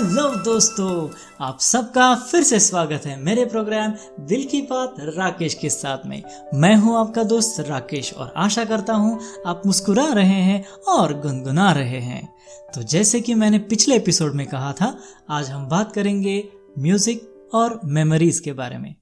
Hello दोस्तों, आप सबका फिर से स्वागत है मेरे प्रोग्राम दिल की बात राकेश के साथ में। मैं हूँ आपका दोस्त राकेश और आशा करता हूँ आप मुस्कुरा रहे हैं और गुनगुना रहे हैं। तो जैसे कि मैंने पिछले एपिसोड में कहा था, आज हम बात करेंगे म्यूज़िक और मेमोरीज के बारे में।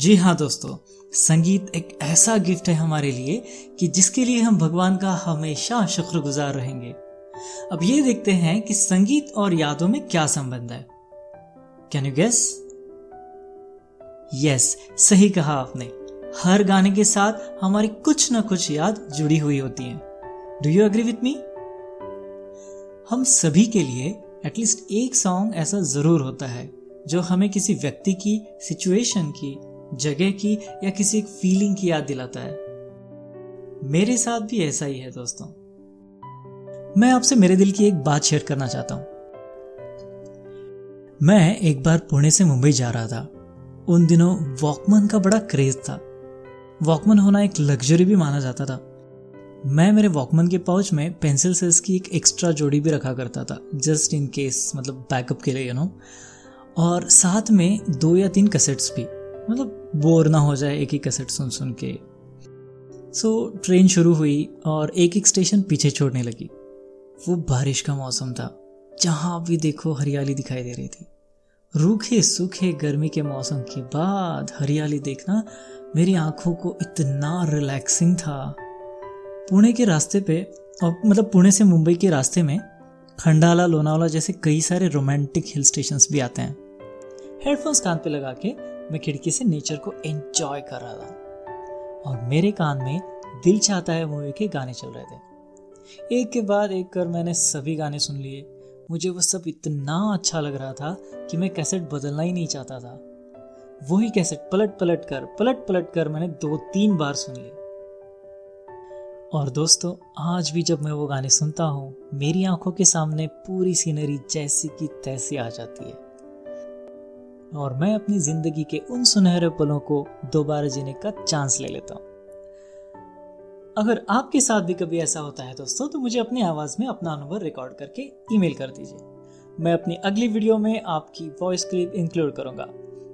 जी हाँ दोस्तों, संगीत एक ऐसा गिफ्ट है हमारे लिए कि जिसके लिए हम भगवान का हमेशा शुक्रगुजार रहेंगे। अब ये देखते हैं कि संगीत और यादों में क्या संबंध है। कैन यू गेस यस सही कहा आपने। हर गाने के साथ हमारी कुछ ना कुछ याद जुड़ी हुई होती है। Do you agree with me हम सभी के लिए एटलीस्ट एक सॉन्ग ऐसा ज़रूर होता है, जो हमें किसी व्यक्ति की सिचुएशन की जगह की या किसी एक फीलिंग की याद दिलाता है। मेरे साथ भी ऐसा ही है दोस्तों। मैं आपसे मेरे दिल की एक बात शेयर करना चाहता हूँ। मैं एक बार पुणे से मुंबई जा रहा था। उन दिनों वॉकमन का बड़ा क्रेज था। वॉकमन होना एक लग्जरी भी माना जाता था। मैं मेरे वॉकमन के पाउच में पेंसिल सेल्स की एक एक्स्ट्रा जोड़ी भी रखा करता था जस्ट इन केस मतलब बैकअप के लिए यू नो और साथ में दो या तीन कसेट्स भी मतलब बोर ना हो जाए एक ही कैसेट सुन सुन के। सो so, ट्रेन शुरू हुई और एक एक स्टेशन पीछे छोड़ने लगी। वो बारिश का मौसम था जहाँ भी देखो हरियाली दिखाई दे रही थी। रूखे सूखे गर्मी के मौसम के बाद हरियाली देखना मेरी आँखों को इतना रिलैक्सिंग था। पुणे के रास्ते पे और मतलब पुणे से मुंबई के रास्ते में खंडाला लोनावाला जैसे कई सारे रोमांटिक हिल स्टेशंस भी आते हैं। हेडफोन्स कान पे लगा के मैं खिड़की से नेचर को एंजॉय कर रहा था। और मेरे कान में दिल चाहता है मूवी के गाने चल रहे थे। एक के बाद एक कर मैंने सभी गाने सुन लिए। मुझे वो सब इतना अच्छा लग रहा था कि मैं कैसेट बदलना ही नहीं चाहता था। वही कैसेट पलट पलट कर, पलट पलट कर मैंने दो तीन बार सुन लिए। और दोस्तों, आज भी जब मैं वो गाने सुनता हूँ, मेरी आँखों के सामने पूरी सीनरी जैसी की तैसी आ जाती है। और मैं अपनी ज़िंदगी के उन सुनहरे पलों को दोबारा जीने का चांस ले लेता हूँ। अगर आपके साथ भी कभी ऐसा होता है दोस्तों तो मुझे अपनी आवाज़ में अपना अनुभव रिकॉर्ड करके ईमेल कर दीजिए। मैं अपनी अगली वीडियो में आपकी वॉइस क्लिप इंक्लूड करूँगा।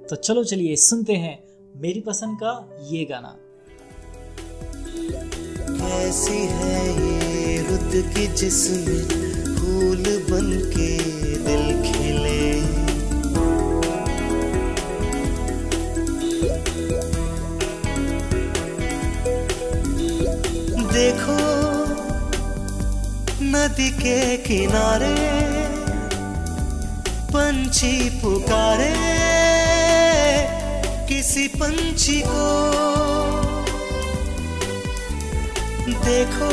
तो चलो चलिए सुनते हैं मेरी पसंद का ये गाना। कैसी है ये रुत की जिसमें फूल बन के दिल खिले नदी के किनारे पंछी पुकारे, किसी पंछी को देखो,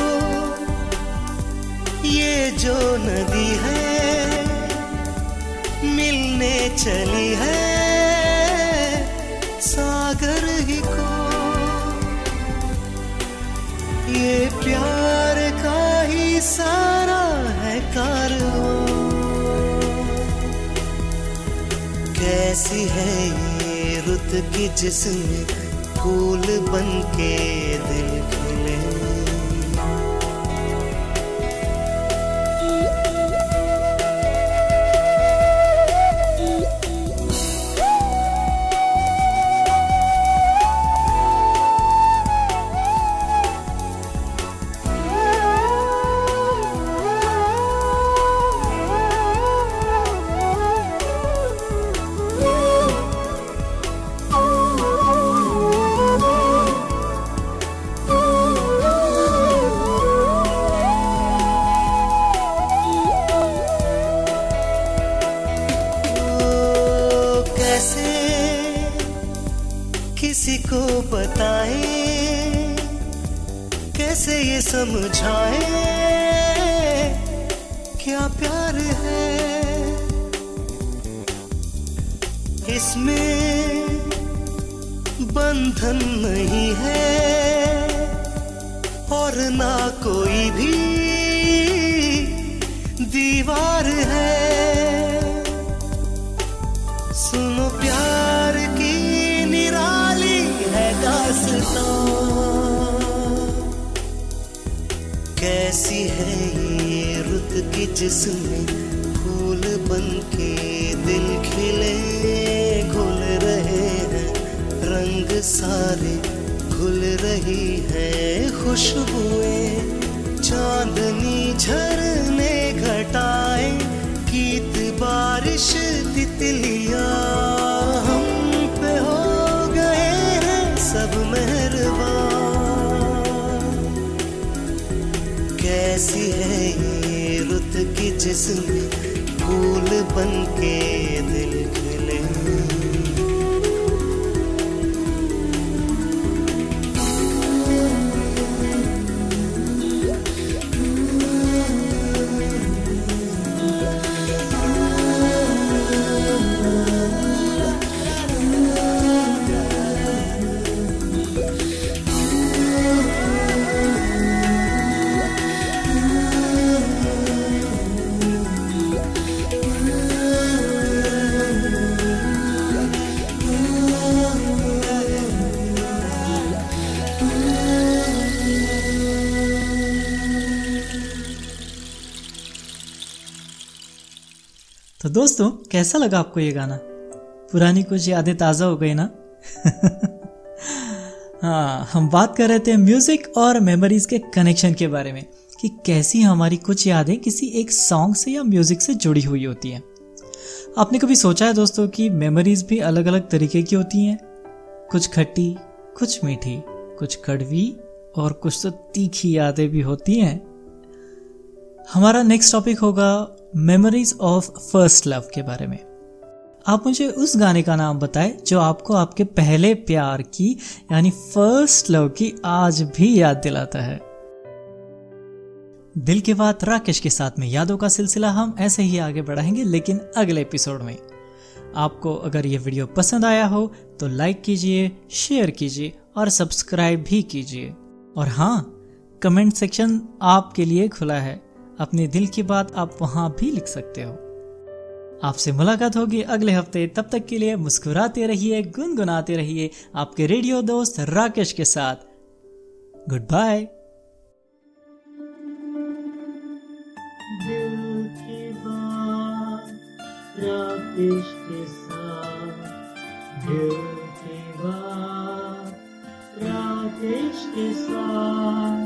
ये जो नदी है, मिलने चली है, सागर ही को। ये प्यार का ही सारा कैसी है ये रुत की जिसमें फूल बन के दिल खिले। किसी को बताए, कैसे ये समझाए, क्या प्यार है? इसमें बंधन नहीं है, और ना कोई भी दीवार है। कैसी है ये रुत की जिसमें फूल बन के दिल खिले, घुल रहे हैं, रंग सारे घुल रही है खुशबुएँ। चांदनी झरने घटाए, गीत बारिश तितलियाँ। कैसी है ये रुत की जिसमें फूल बन के दिल तो दोस्तों, कैसा लगा आपको ये गाना? पुरानी कुछ यादें ताज़ा हो गई ना? हाँ हम बात कर रहे थे म्यूज़िक और मेमोरीज के कनेक्शन के बारे में, कि कैसी हमारी कुछ यादें किसी एक सॉन्ग से या म्यूज़िक से जुड़ी हुई होती हैं। आपने कभी सोचा है दोस्तों कि मेमोरीज भी अलग अलग तरीके की होती हैं? कुछ खट्टी, कुछ मीठी, कुछ कड़वी और कुछ तो तीखी यादें भी होती हैं। हमारा नेक्स्ट टॉपिक होगा मेमोरीज ऑफ़ फ़र्स्ट लव के बारे में। आप मुझे उस गाने का नाम बताएँ जो आपको आपके पहले प्यार की, यानी फ़र्स्ट लव की आज भी याद दिलाता है। दिल के बात राकेश के साथ में यादों का सिलसिला हम ऐसे ही आगे बढ़ाएँगे, लेकिन अगले एपिसोड में। आपको अगर ये वीडियो पसंद आया हो तो लाइक कीजिए, शेयर कीजिए और सब्सक्राइब भी कीजिए। और हाँ कमेंट सेक्शन आपके लिए खुला है। अपने दिल की बात आप वहाँ भी लिख सकते हो। आपसे मुलाकात होगी अगले हफ़्ते। तब तक के लिए मुस्कुराते रहिए, गुनगुनाते रहिए आपके रेडियो दोस्त राकेश के साथ। Good bye. राकेश के साथ।